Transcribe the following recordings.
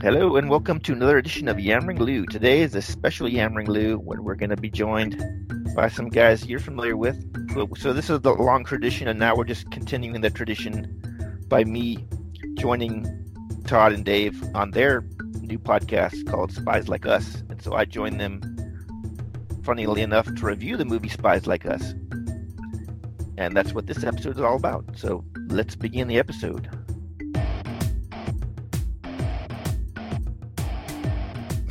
Hello and welcome to another edition of Yammering Lou. Today is a special Yammering Lou when we're going to be joined by some guys you're familiar with. So this is the long tradition, and now we're just continuing the tradition by me joining Tod and Dave on their new podcast called Spies Like Us. And so I joined them, funnily enough, to review the movie Spies Like Us. And that's what this episode is all about. So let's begin the episode.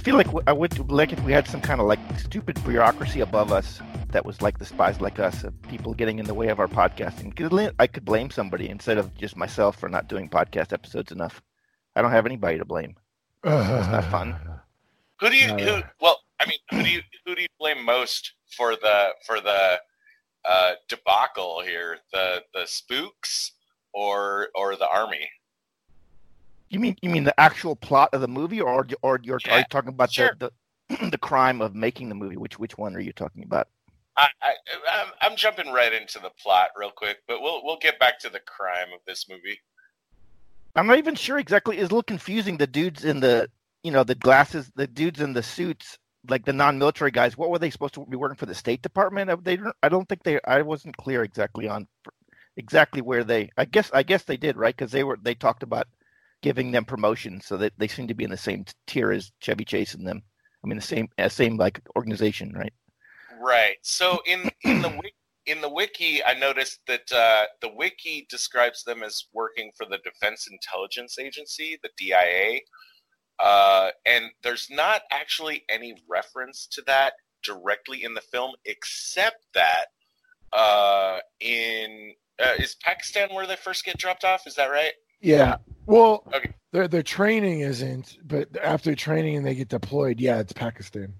Feel like I would like if we had some kind of like stupid bureaucracy above us that was like the spies like us, of people getting in the way of our podcasting. I could blame somebody instead of just myself for not doing podcast episodes enough. I don't have anybody to blame. It's not fun. Who do you? Who, well, I mean, who do you who do you blame most for the for the uh, debacle here? The the spooks or or the army? You mean you mean the actual plot of the movie, or or you're Yeah, are you talking about sure. the, the the crime of making the movie? Which which one are you talking about? I, I I'm, I'm jumping right into the plot real quick, but we'll we'll get back to the crime of this movie. I'm not even sure exactly. It's a little confusing. The dudes in the you know the glasses, the dudes in the suits, like the non-military guys. What were they supposed to be working for the State Department? They I don't think they. I wasn't clear exactly on exactly where they. I guess I guess they did right because they were they talked about giving them promotions so that they seem to be in the same tier as Chevy Chase and them. I mean the same uh, same like organization, right? Right. So in in the wiki, in the wiki, I noticed that uh, the wiki describes them as working for the Defense Intelligence Agency, the DIA, uh, and there's not actually any reference to that directly in the film, except that uh, in uh, is Pakistan where they first get dropped off? Is that right? Yeah. Well, Okay. their their training isn't, but after training and they get deployed, yeah, it's Pakistan.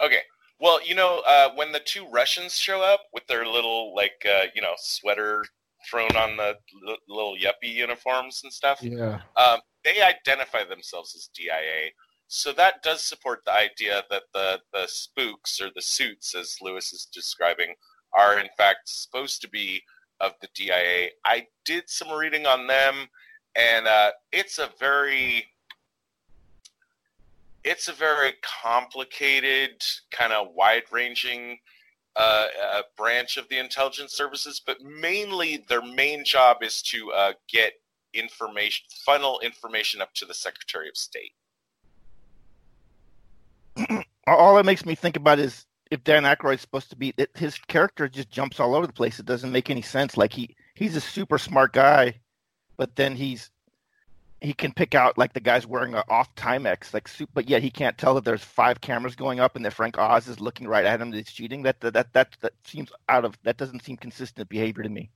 Okay. Well, you know, uh, when the two Russians show up with their little, like, uh, you know, sweater thrown on the l- little yuppie uniforms and stuff, Yeah. um, they identify themselves as DIA. So that does support the idea that the, the spooks or the suits, as Lewis is describing, are in fact supposed to be of the DIA. I did some reading on them, and uh, it's a very it's a very complicated, kind of wide-ranging uh, uh, branch of the intelligence services. But mainly, their main job is to uh, get information, funnel information up to the Secretary of State. all that makes me think about is if Dan Aykroyd's supposed to be his character just jumps all over the place. It doesn't make any sense. Like he he's a super smart guy, but then he's he can pick out like the guy's wearing a off Timex, like suit, but yet he can't tell that there's five cameras going up and that Frank Oz is looking right at him. That's cheating. That that that that, that seems out of that doesn't seem consistent behavior to me.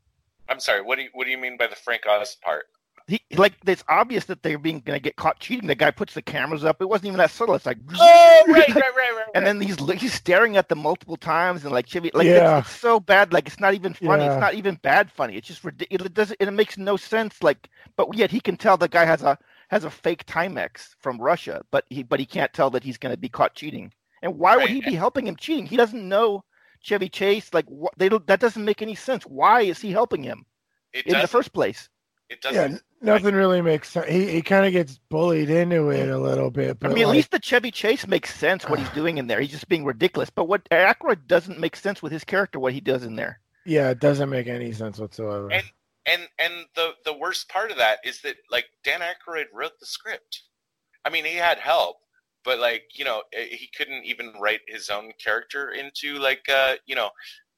I'm sorry. What do you what do you mean by the Frank Oz part? He like it's obvious that they're being gonna get caught cheating. The guy puts the cameras up. It wasn't even that subtle. It's like Oh, right, right, right, right. and then he's he's staring at them multiple times and like Chevy like Yeah. it's, it's so bad like it's not even funny Yeah. it's not even bad funny it's just ridiculous it doesn't it makes no sense like but yet he can tell the guy has a has a fake Timex from Russia but he but he can't tell that he's going to be caught cheating and why would Right. he be helping him cheating he doesn't know Chevy Chase like what they don't that doesn't make any sense why is he helping him It in the doesn't. first place It doesn't. n- Nothing really makes sense. He he kind of gets bullied into it a little bit, I but mean, at like, least the Chevy Chase makes sense what he's doing in there. He's just being ridiculous. But what Aykroyd doesn't make sense with his character, what he does in there. yeah, it doesn't make any sense whatsoever. And- and and the the worst part of that is that like Dan Aykroyd wrote the script. I mean, he had help, but like you know, eh, he couldn't even write his own character into like uh you know,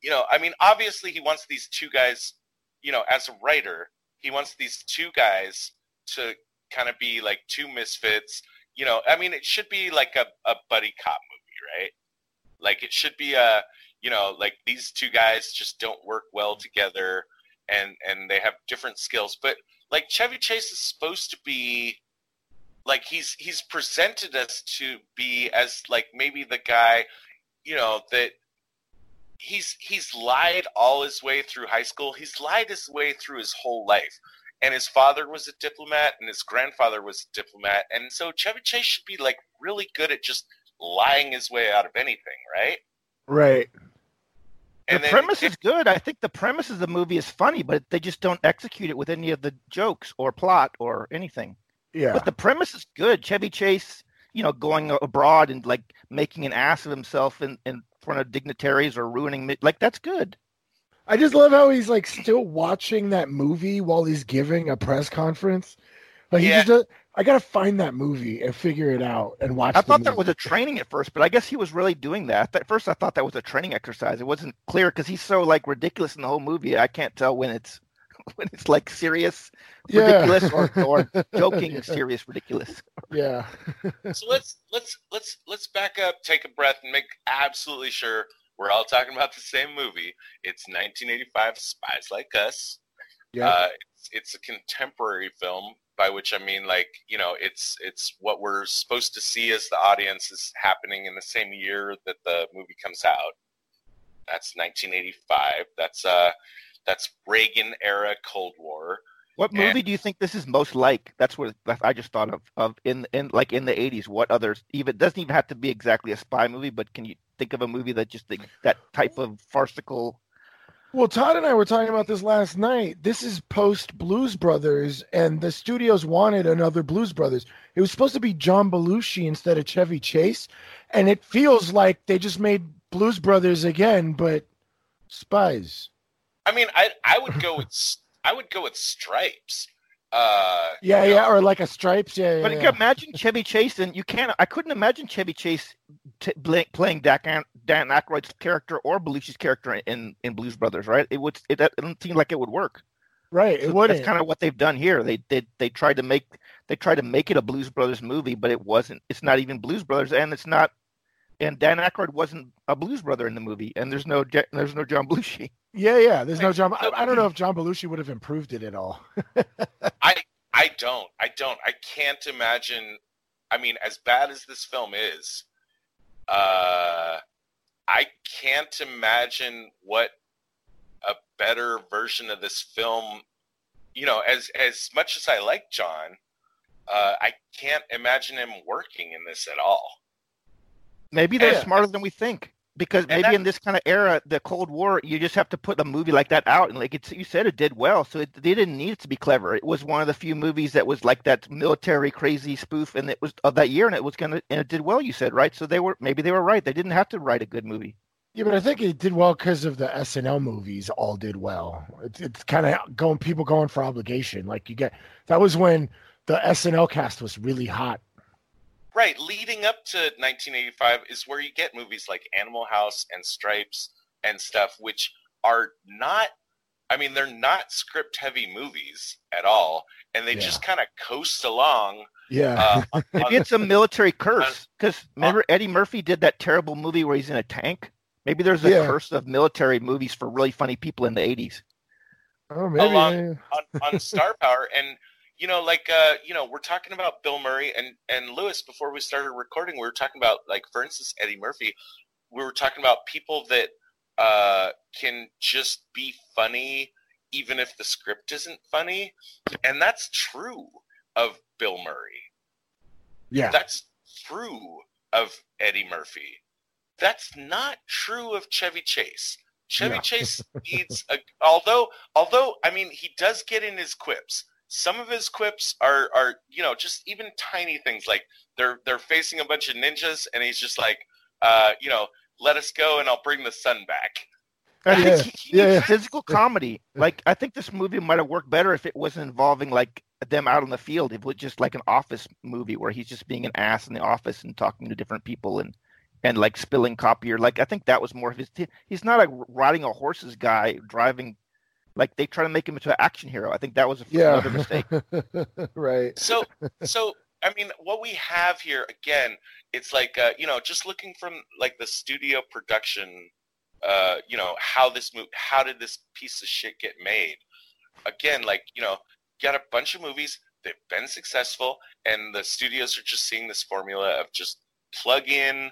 you know. I mean, obviously he wants these two guys, you know, as a writer, he wants these two guys to kind of be like two misfits. You know, I mean, it should be like a a buddy cop movie, right? Like it should be a you know, like these two guys just don't work well together and and they have different skills but like chevy chase is supposed to be like he's he's presented us to be as like maybe the guy you know that he's he's lied all his way through high school he's lied his way through his whole life and his father was a diplomat and his grandfather was a diplomat and so chevy chase should be like really good at just lying his way out of anything right right. The and then premise is good. I think the premise of the movie is funny, but they just don't execute it with any of the jokes or plot or anything. Yeah. But the premise is good. Chevy Chase, you know, going abroad and like making an ass of himself in, in front of dignitaries or ruining me. like that's good. I just love how he's like still watching that movie while he's giving a press conference. Like he Yeah. just does, I gotta find that movie and figure it out and watch. I thought that was a training at first, but I guess he was really doing that. At first, I thought that was a training exercise. It wasn't clear because he's so like ridiculous in the whole movie. I can't tell when it's when it's like serious Yeah. ridiculous or, or joking serious ridiculous. Yeah. so let's let's let's let's back up, take a breath, and make absolutely sure we're all talking about the same movie. It's 1985 Spies Like Us. Yeah. Uh, it's, it's a contemporary film, by which I mean like you know it's it's what we're supposed to see as the audience is happening in the same year that the movie comes out. That's 1985. That's uh that's Reagan era Cold War. What Yeah. movie do you think this is most like? That's what that I just thought of of in in like in the 80s. What others even doesn't even have to be exactly a spy movie, but can you think of a movie that just the, that type of farcical? Well, Tod and I were talking about this last night. This is post Blues Brothers, and the studios wanted another Blues Brothers. It was supposed to be John Belushi instead of Chevy Chase, and it feels like they just made Blues Brothers again, but spies. I mean, I I would go with s- I would go with Stripes. Uh, Yeah, you know, yeah, or like a Stripes. Yeah, yeah. But you yeah. can imagine Chevy Chase, and you can't. I couldn't imagine Chevy Chase t- playing Dan, Dan Aykroyd's character or Belushi's character in in Blues Brothers, right? It would. It, it doesn't seem like it would work. right. So It wouldn't. That's kind of what they've done here. They they they tried to make they tried to make it a Blues Brothers movie, but it wasn't. It's not even Blues Brothers, and it's not. And Dan Aykroyd wasn't a Blues Brother in the movie, and there's no there's no John Belushi. yeah, yeah. There's no John. I, I don't know if John Belushi would have improved it at all. I don't. I don't. I can't imagine. I mean, as bad as this film is, uh, I can't imagine what a better version of this film. You know, as as much as I like John, uh, I can't imagine him working in this at all. Maybe they're Yeah. smarter than we think. Because maybe that- in this kind of era, the Cold War, you just have to put a movie like that out, and like it's, you said, it did well. So it, they didn't need it to be clever. It was one of the few movies that was like that military crazy spoof, and it was of that year, and it was gonna, and it did well. You said right, so they were maybe they were right. They didn't have to write a good movie. Yeah, but I think it did well because of the SNL movies. All did well. It's, it's kind of going people going for obligation. Like you get that was when the SNL cast was really hot. Right, leading up to 1985 is where you get movies like Animal House and Stripes and stuff, which are not. I mean, they're not script-heavy movies at all, and they Yeah. just kind of coast along. Yeah, Uh, Maybe it's a military curse. Because remember, Eddie Murphy did that terrible movie where he's in a tank. Maybe there's a Yeah. curse of military movies for really funny people in the 80s. oh maybe. along- on, on Star Power, and you know, like uh, you know, we're talking about Bill Murray and and Lewis before we started recording. We were talking about like, for instance, Eddie Murphy. We were talking about people that uh, can just be funny even if the script isn't funny, and that's true of Bill Murray. yeah, That's true of Eddie Murphy. That's not true of Chevy Chase. Chevy Yeah. Chase needs a although although I mean he does get in his quips. Some of his quips are are you know just even tiny things like they're they're facing a bunch of ninjas and he's just like uh you know let us go and I'll bring the sun back. I Yeah, think he, he yeah, yeah. physical comedy. Like I think this movie might have worked better if it wasn't involving like them out on the field. If it was just like an office movie where he's just being an ass in the office and talking to different people and and like spilling copier. like I think that was more of his. He's not a riding a horses guy driving. Like they try to make him into an action hero. I think that was a, another mistake. right. So so I mean what we have here again it's like uh, you know just looking from like the studio production uh, you know how this move how did this piece of shit get made again like you know you got a bunch of movies they've been successful and the studios are just seeing this formula of just plug in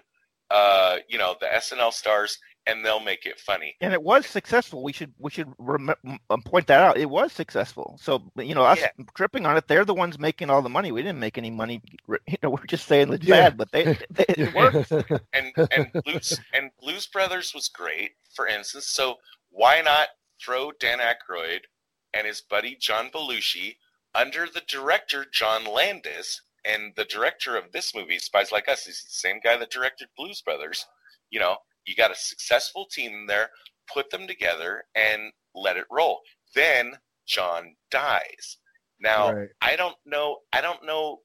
uh, you know the SNL stars and they'll make it funny and it was successful. We should we should rem- um, point that out. It was successful. So you know, us Yeah. tripping on it, they're the ones making all the money. We didn't make any money. You know, we're just saying it's Yeah. bad, but they, they it worked. and and Blues and Blues Brothers was great, for instance. So why not throw Dan Aykroyd and his buddy John Belushi under the director John Landis, and the director of this movie, Spies Like Us, is the same guy that directed Blues Brothers. You know, you got a successful team there, put them together, and let it roll. Then John dies. Now, Right. I don't know. I don't know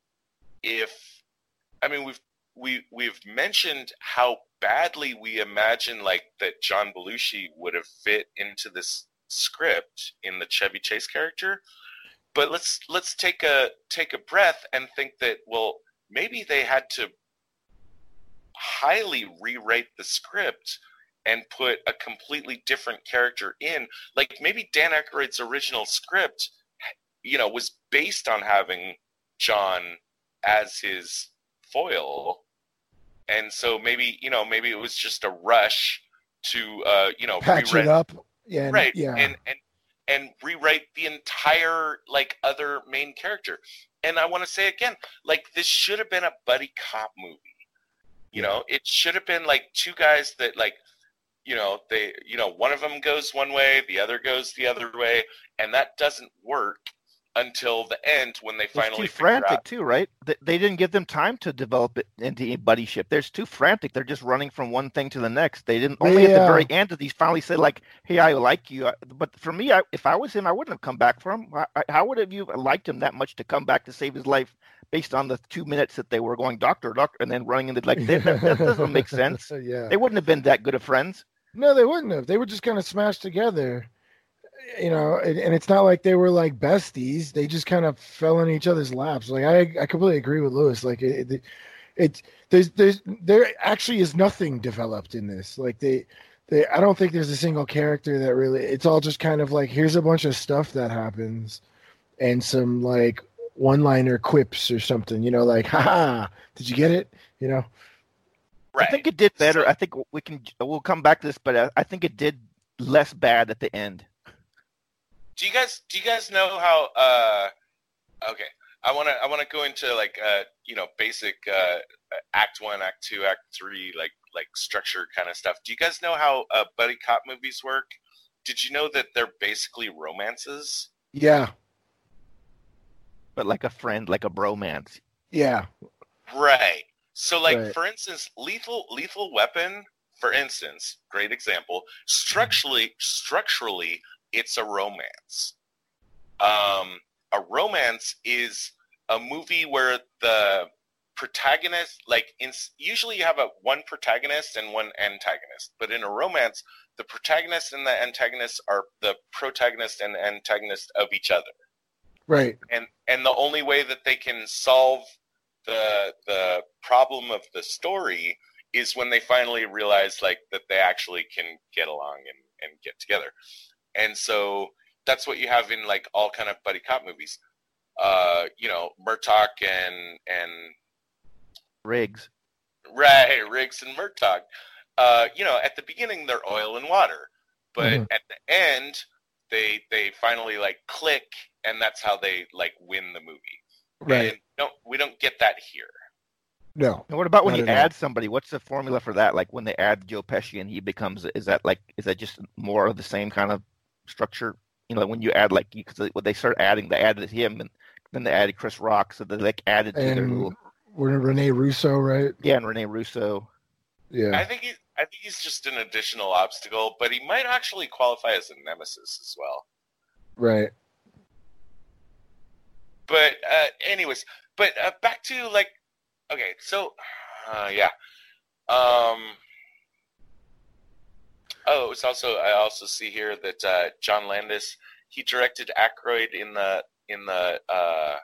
if. I mean, we've we we've mentioned how badly we imagine like that John Belushi would have fit into this script in the Chevy Chase character. But let's let's take a take a breath and think that well maybe they had to highly rewrite the script and put a completely different character in. Like maybe Dan Aykroyd's original script, you know, was based on having John as his foil, and so maybe you know maybe it was just a rush to uh, you know Patch rewrite it up. Yeah. right Yeah. and and and rewrite the entire like other main character and i want to say again like this should have been a buddy cop movie you know it should have been like two guys that like you know they you know one of them goes one way the other goes the other way and that doesn't work until the end when they It's finally too frantic out too, right? They, they didn't give them time to develop it into a buddyship. They're too frantic. They're just running from one thing to the next. They didn't only at the very end did he finally say like, "Hey, I like you." But for me, I, if I was him, I wouldn't have come back for him. I, I- how would have you liked him that much to come back to save his life based on the two minutes that they were going doctor, doctor, and then running into like that, that, that doesn't make sense. yeah. They wouldn't have been that good of friends. No, they wouldn't have. They were just kind of smashed together. You know, and, and it's not like they were like besties. They just kind of fell in each other's laps. Like I, I completely agree with Lewis. Like it, it, it there's, there's, there actually is nothing developed in this. Like they, they, I don't think there's a single character that really. It's all just kind of like here's a bunch of stuff that happens, and some like one-liner quips or something. You know, like haha, did you get it? You know. right I think it did better. I think we can. We'll come back to this, but I, I think it did less bad at the end. do you guys do you guys know how uh okay i want to i want to go into like uh you know basic uh act one act two act three like like structure kind of stuff do you guys know how uh, buddy cop movies work did you know that they're basically romances Yeah. But like a friend, like a bromance. Yeah. right so like Right. for instance lethal lethal weapon for instance great example structurally structurally it's a romance um a romance is a movie where the protagonist like in usually you have a one protagonist and one antagonist but in a romance the protagonist and the antagonist are the protagonist and antagonist of each other Right. and and the only way that they can solve the the problem of the story is when they finally realize like that they actually can get along and and get together and so that's what you have in like all kind of buddy cop movies uh you know murtaugh and and Riggs. right riggs and murtaugh uh you know at the beginning they're oil and water but Mhm. at the end they they finally like click and that's how they like win the movie Right. and don't we don't get that here. No. And what about when you at all. add somebody? What's the formula for that? Like when they add Joe Pesci and he becomes, is that like, is that just more of the same kind of structure? You know, when you add like, because when they start adding, they added him and then they added Chris Rock, so they like added to their And little, we're Rene Russo, right? yeah, and Rene Russo. Yeah. I think he, I think he's just an additional obstacle, but he might actually qualify as a nemesis as well. Right. But uh, anyways, but uh, back to like, okay, so uh, yeah, um, oh, it's also I also see here that uh, John Landis he directed Aykroyd in the in the uh,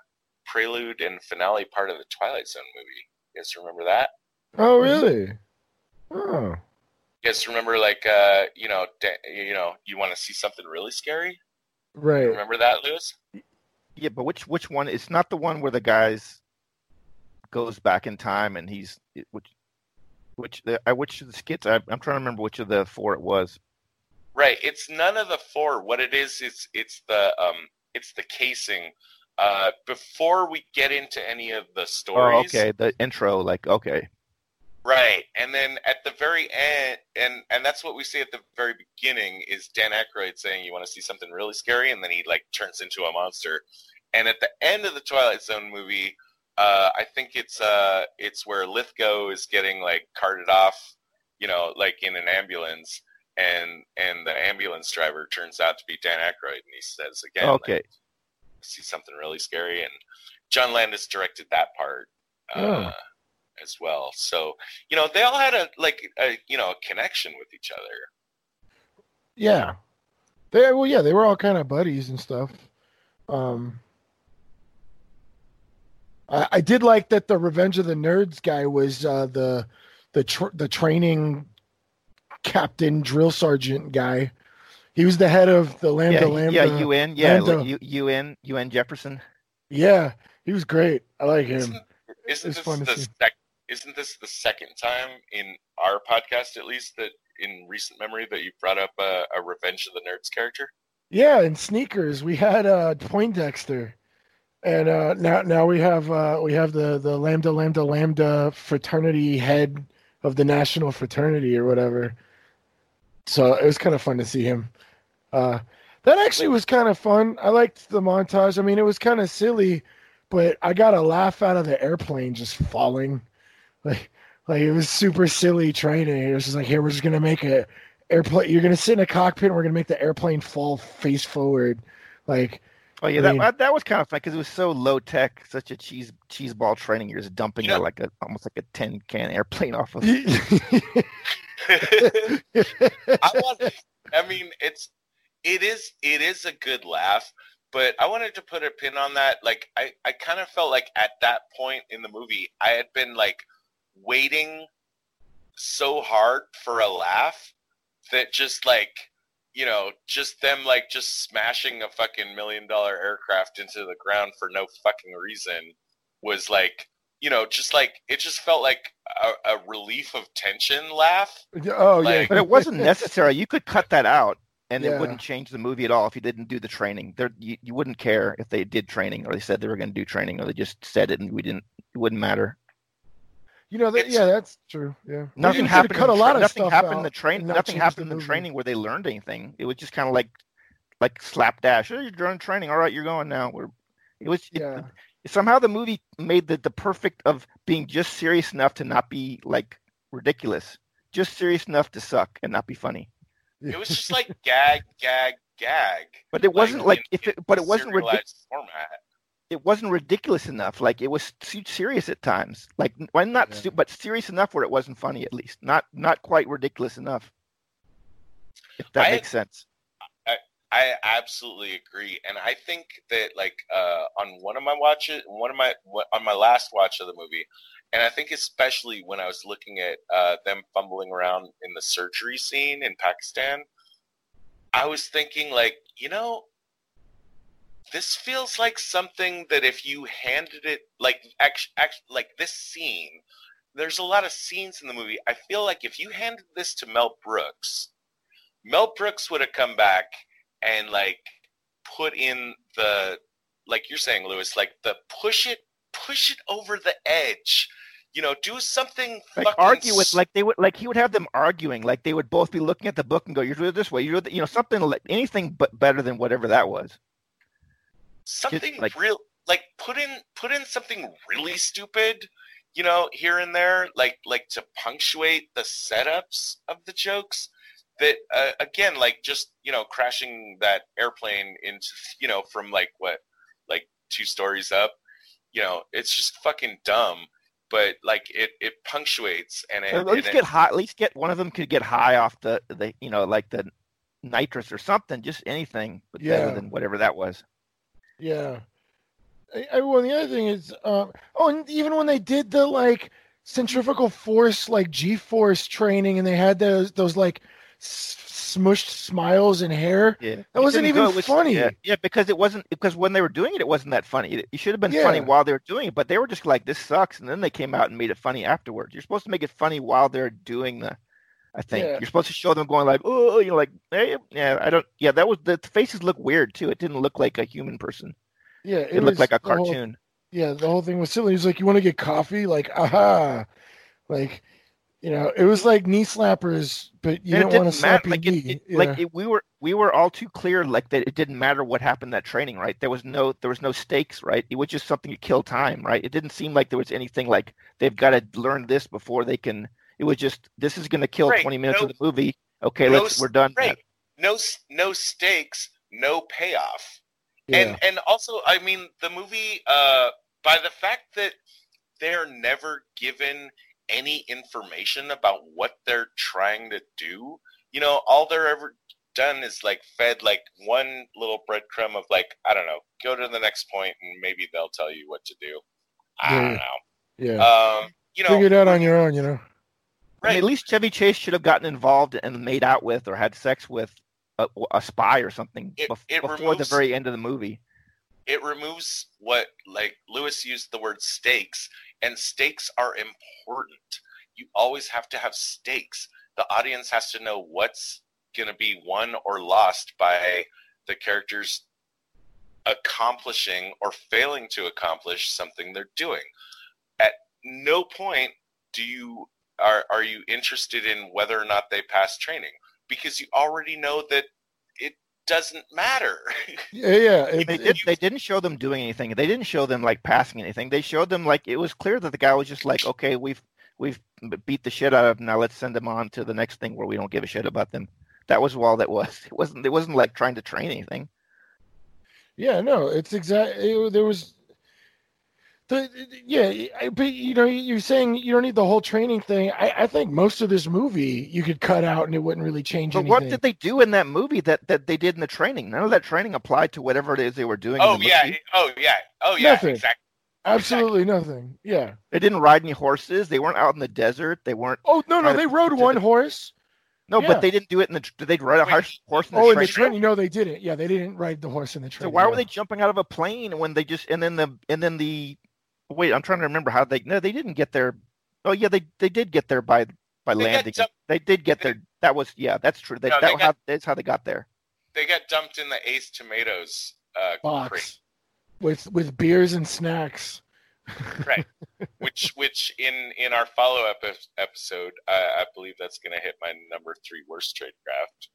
prelude and finale part of the Twilight Zone movie. You guys remember that? Oh, really? Oh. You guys remember like uh, you know da- you know you want to see something really scary? Right. Remember that, Lewis? Yeah, but which which one? It's not the one where the guys goes back in time and he's which which the uh, which of the skits? I, I'm trying to remember which of the four it was. Right. It's none of the four. What it is, it's it's the um, it's the casing. Uh, before we get into any of the Oh, stories, okay. The intro, like, okay, right? And then at the very end, and and that's what we see at the very beginning is Dan Aykroyd saying, "You want to see something really scary?" And then he like turns into a monster, And at the end of the Twilight Zone movie, uh, I think it's uh, it's where Lithgow is getting like carted off, you know, like in an ambulance, and and the ambulance driver turns out to be Dan Aykroyd, and he says again, Okay. like, see something really scary, and John Landis directed that part uh, Oh. As well. So you know, they all had a like a you know a connection with each other. Yeah. They well, yeah, they were all kind of buddies and stuff. Um, I, I did like that the Revenge of the Nerds guy was uh, the the tr- the training captain drill sergeant guy. He was the head of the Lambda yeah, Lambda. yeah, UN, yeah, Lambda. U, UN, UN Jefferson. Yeah, he was great. I like him. Isn't, isn't It's this fun to the see. Isn't this the second time in our podcast, at least, that in recent memory that you brought up a, a Revenge of the Nerds character? Yeah, in sneakers we had uh Poindexter, and uh, now now we have uh, we have the the Lambda Lambda Lambda fraternity head of the national fraternity or whatever. So it was kind of fun to see him. Uh, that actually was kind of fun. I liked the montage. I mean, it was kind of silly, but I got a laugh out of the airplane just falling. Like like it was super silly training. It was just like, here we're just gonna make a airplane. You're gonna sit in a cockpit. and We're gonna make the airplane fall face forward. Like Oh yeah, I that mean- that, that was kind of fun because it was so low tech, such a cheese cheese ball training. You're just dumping Yeah. a, like a almost like a tin can airplane off of. I want. I mean, it's it is it is a good laugh, but I wanted to put a pin on that. Like, I I kind of felt like at that point in the movie, I had been like waiting so hard for a laugh that just like you know just them like just smashing a fucking million dollar aircraft into the ground for no fucking reason was like you know just like it just felt like a, a relief of tension laugh oh yeah, But it wasn't necessary. You could cut that out, and Yeah. it wouldn't change the movie at all if you didn't do the training. There, you, you wouldn't care if they did training or they said they were going to do training or they just said it and we didn't. It wouldn't matter. You know that. Yeah, that's true. Yeah, Nothing happened. Cut in a the lot tra- of nothing stuff happened in the train. not Nothing happened in the movie. training where they learned anything. It was just kind of like, like slapdash. Oh, you're doing training. All right, you're going now. We're. It was. it- Yeah. somehow the movie made the, the perfect of being just serious enough to not be like ridiculous, just serious enough to suck and not be funny. It was just like gag, gag, gag. But it wasn't like, in- if it, in but it wasn't ridiculous. serialized format. It wasn't ridiculous enough. Like it was serious at times. Like well, not, Yeah. but serious enough where it wasn't funny. At least not not quite ridiculous enough. If that I- makes sense. I absolutely agree, and I think that like uh, on one of my watches, one of my on my last watch of the movie, and I think especially when I was looking at uh, them fumbling around in the surgery scene in Pakistan, I was thinking like, you know, this feels like something that if you handed it like like this scene, there's a lot of scenes in the movie. I feel like if you handed this to Mel Brooks, Mel Brooks would have come back and like put in the like you're saying, Lewis, like the push it push it over the edge. You know, do something Like fucking argue with like they would like he would have them arguing like they would both be looking at the book and go you do it this way you do it you know something like anything but better than whatever that was. Something like- real like put in put in something really stupid you know here and there like like to punctuate the setups of the jokes that uh, again like just you know crashing that airplane into you know from like what like two stories up you know it's just fucking dumb but like it it punctuates and it, at least and get it- high. At least get one of them could get high off the the you know like the nitrous or something. Just anything, but Yeah. better than whatever that was. Yeah. I, I, well, the other thing is, um, oh, and even when they did the like centrifugal force, like G force training, and they had those those like s- smushed smiles and hair. Yeah, That wasn't even funny. Yeah, yeah, because it wasn't because when they were doing it, it wasn't that funny. It, it should have been funny while they were doing it, but they were just like, "This sucks," and then they came out and made it funny afterwards. You're supposed to make it funny while they're doing the. I think Yeah. you're supposed to show them going like, "Oh," you're like, "Hey, yeah, I don't." Yeah, that was the faces look weird too. It didn't look like a human person. Yeah, It, looked like a the whole- cartoon. yeah, the whole thing was silly. He's like, "You want to get coffee?" Like, aha, like, you know, it was like knee slappers, but you And it didn't want to matter. slap your Like, it, knee. it- like it, we were we were all too clear like that it didn't matter what happened that training, right? There was no there was no stakes, right? It was just something to kill time, right? It didn't seem like there was anything like they've got to learn this before they can. It was just this is going to kill Right, twenty minutes no- of the movie. Okay, no let's we're done. Right. No no stakes, no payoff. Yeah. And and also, I mean, the movie uh by the fact that they're never given any information about what they're trying to do, you know, all they're ever done is like fed like one little breadcrumb of like, I don't know, go to the next point and maybe they'll tell you what to do. I don't know. yeah. Um, you know, Figure it out on your own, you know. I mean, at least Chevy Chase should have gotten involved and made out with or had sex with a, a spy or something It- bef- it before the very end of the movie. it removes what like Lewis used the word stakes and stakes are important. You always have to have stakes. The audience has to know what's going to be won or lost by the characters accomplishing or failing to accomplish something they're doing. At no point do you are are you interested in whether or not they pass training because you already know that it doesn't matter. Yeah, yeah. it- They did. They didn't show them doing anything. They didn't show them like passing anything. They showed them like it was clear that the guy was just like, okay, we've we've beat the shit out of them. Now let's send them on to the next thing where we don't give a shit about them. That was all that was. It wasn't. It wasn't like trying to train anything. Yeah, no, it's exactly. There was the yeah, I- but you know, you're saying you don't need the whole training thing. I, I think most of this movie you could cut out and it wouldn't really change But anything. what did they do in that movie that that they did in the training? None of that training applied to whatever it is they were doing. in Oh the yeah, movie. oh yeah, oh yeah, Nothing. exactly. Absolutely nothing. Yeah. They didn't ride any horses. They weren't out in the desert. They weren't. Oh no, no, they rode one horse. No, Yeah. but they didn't do it in the. Did they ride a Wait. horse horse in the Oh, in the training? train. No, they didn't. Yeah, they didn't ride the horse in the train. So why were they jumping out of a plane when they just and then the and then the wait I'm trying to remember how they no they didn't get there. Oh yeah they they did get there by by They landing. jumped- they did get there. That was yeah that's true. They, No, that they how, that's how they got there. They got dumped in the Ace Tomatoes uh, box. Crate, with with beers and snacks? Right. which which in in our follow up episode, uh, I believe that's going to hit my number three worst trade craft.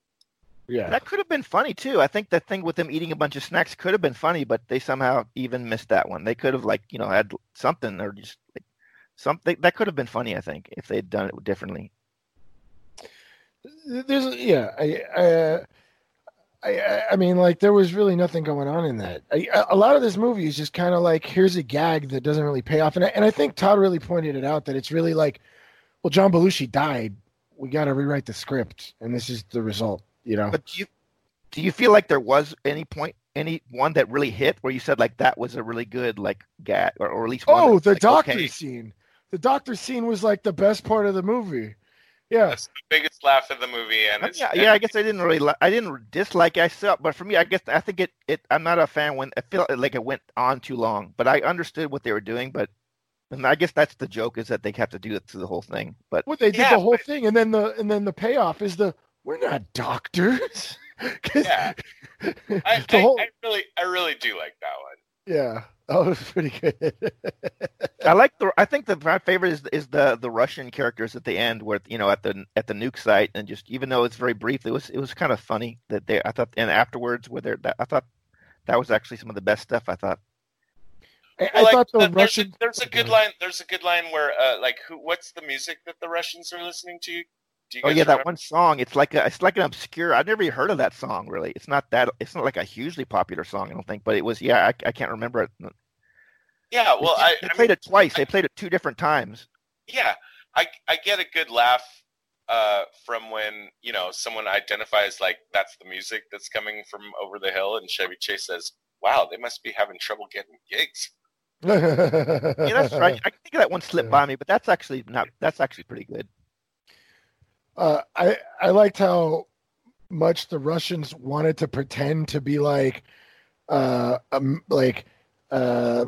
Yeah. that could have been funny too I think that thing with them eating a bunch of snacks could have been funny but they somehow even missed that one they could have like you know had something or just like, something that could have been funny I think if they'd done it differently There's yeah, I, uh, I, I, I mean, like there was really nothing going on in that. I, a lot of this movie is just kind of like here's a gag that doesn't really pay off, and I, and I think Tod really pointed it out that it's really like, well, John Belushi died. We got to rewrite the script, and this is the result. You know, But do you do you feel like there was any point any one that really hit where you said like that was a really good like gag or, or at least one oh, that's, the like, doctor okay. scene. The doctor scene was like the best part of the movie. Yeah, That's the biggest laugh of the movie, and I it's mean, yeah, yeah, I guess I didn't really li- I didn't dislike it, I saw but for me I guess I think it, it I'm not a fan when I feel like it went on too long but I understood what they were doing but and I guess that's the joke is that they have to do it through the whole thing but well, they did Yeah, the whole but- thing, and then the and then the payoff is the we're not doctors. Yeah. I, I, whole- I really I really do like that one. Yeah, that was pretty good. I like the. I think the my favorite is is the the Russian characters at the end, where you know at the at the nuke site, and just even though it's very brief, it was it was kind of funny that they. I thought, and afterwards, where they're, I thought that was actually some of the best stuff. I thought. I, I like, thought the th- there's, a, there's a good line. There's a good line where uh, like who? What's the music that the Russians are listening to? Oh yeah, that remember? one song. It's like a, it's like an obscure. I've never even heard of that song. Really, it's not that. It's not like a hugely popular song. I don't think, but it was. Yeah, I, I can't remember it. Yeah, well, I, I played mean, it twice. They played it two different times. yeah, I I get a good laugh uh, from when you know someone identifies like that's the music that's coming from over the hill, and Chevy Chase says, "Wow, they must be having trouble getting gigs." Yeah, that's right. I think that one slipped by me, but that's actually not. That's actually pretty good. Uh, I I liked how much the Russians wanted to pretend to be like, uh, um, like, uh,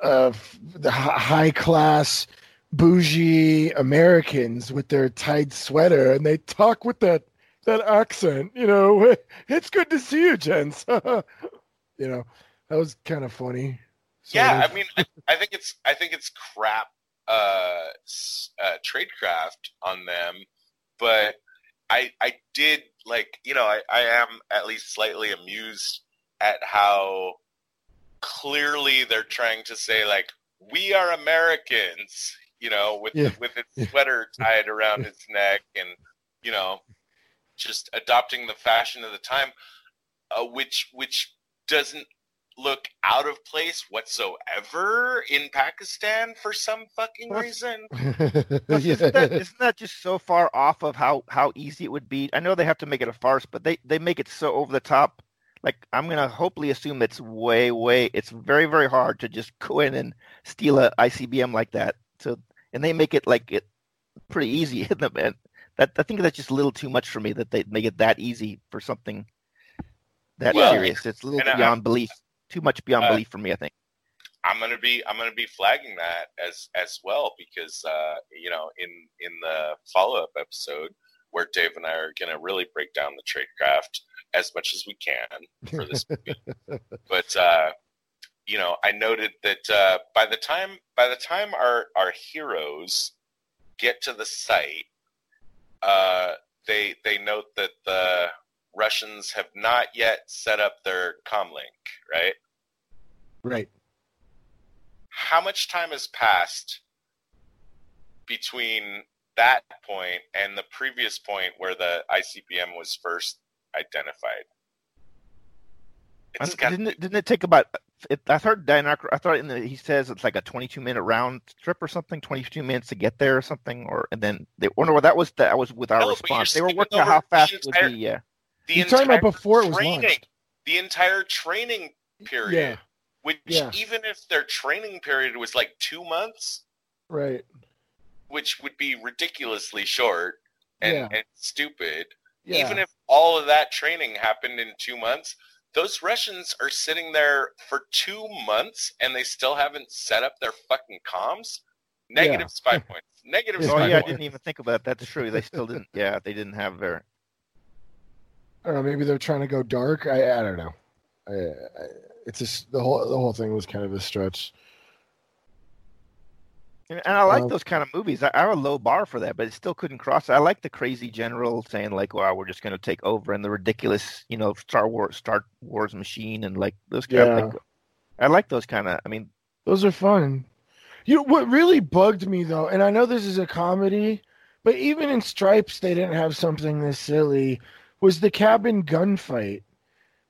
uh, the high class bougie Americans with their tight sweater, and they talk with that that accent. You know, it's good to see you, gents. you know, that was kind of funny. yeah, of. I mean, I, I think it's I think it's crap uh, uh, tradecraft on them, but I I did like you know I I am at least slightly amused at how clearly they're trying to say like we are Americans, you know, with Yeah. with its sweater tied around his neck and you know just adopting the fashion of the time, uh, which which doesn't look out of place whatsoever in Pakistan for some fucking reason. Plus, isn't, that, isn't that just so far off of how how easy it would be? I know they have to make it a farce, but they they make it so over the top. Like I'm gonna hopefully assume it's way way. It's very very hard to just go in and steal a ICBM like that. So and they make it like it pretty easy. in the and that I think that's just a little too much for me that they make it that easy for something that Well, serious. It's a little and I- beyond belief. Too much beyond Uh, belief for me. I think. I'm gonna be I'm gonna be flagging that as as well because uh, you know in in the follow up episode where Dave and I are gonna really break down the tradecraft as much as we can for this movie. but uh, you know I noted that uh, by the time by the time our our heroes get to the site, uh, they they note that the Russians have not yet set up their comlink, right? right. how much time has passed between that point and the previous point where the ICBM was first identified? It's And got didn't it, didn't it take about? It, I heard Dan I thought in the, he says it's like a 22 minute round trip or something, 22 minutes to get there or something, or and then they. Or no, that was that was with our No, response. They were working out how fast it entire- would be. Yeah, the You're talking about entire before it was training, launched. the entire training period, Yeah. which Yeah. even if their training period was like two months, Right. which would be ridiculously short and, Yeah. and stupid, Yeah. even if all of that training happened in two months, those Russians are sitting there for two months and they still haven't set up their fucking comms. Negative spy points. Negative Yeah. Oh spy yeah, I didn't even think about that. That's true. They still didn't. Yeah, they didn't have their. I don't know. Maybe they're trying to go dark. I I don't know. I, I, it's just the whole the whole thing was kind of a stretch. And I like Um, those kind of movies. I, I have a low bar for that, but it still couldn't cross. I like the crazy general saying like, "Wow, we're just going to take over," and the ridiculous, you know, Star Wars, Star Wars machine, and like those kind Yeah. of. Like, I like those kind of. I mean, Those are fun. You know, what really bugged me though, and I know this is a comedy, but even in Stripes they didn't have something this silly. Was the cabin gunfight?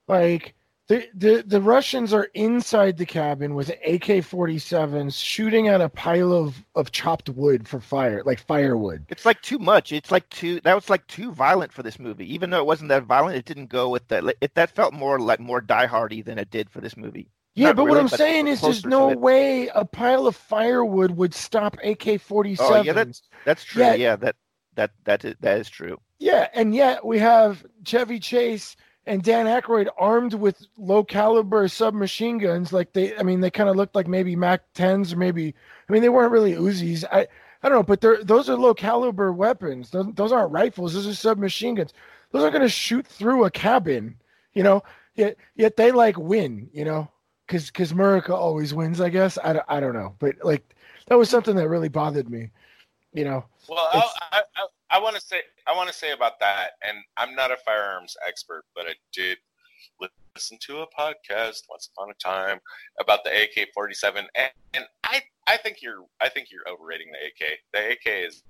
Like the the the Russians are inside the cabin with AK-47s shooting at a pile of of chopped wood for fire, like firewood. it's like too much. It's like too. That was like too violent for this movie. Even though it wasn't that violent, it didn't go with that. It that felt more like more diehardy than it did for this movie. Yeah, Not but what I'm but saying is there's no way a pile of firewood would stop AK-47s. Oh yeah, that's that's true. Yeah. Yeah, that that that is, that is true. Yeah, and yet we have Chevy Chase and Dan Aykroyd armed with low caliber submachine guns. Like they, I mean, they kind of looked like maybe Mac 10s or maybe, I mean, they weren't really Uzis. I, I don't know, but they're those are low caliber weapons. Those, those aren't rifles. Those are submachine guns. Those aren't going to shoot through a cabin, you know. Yet, yet they like win, you know, because because America always wins. I guess I, don't- I don't know, but like that was something that really bothered me, you know. Well, I, I, I want to say I want to say about that, and I'm not a firearms expert, but I did listen to a podcast once upon a time about the AK-47, and, and I I think you're I think you're overrating the AK. The AK is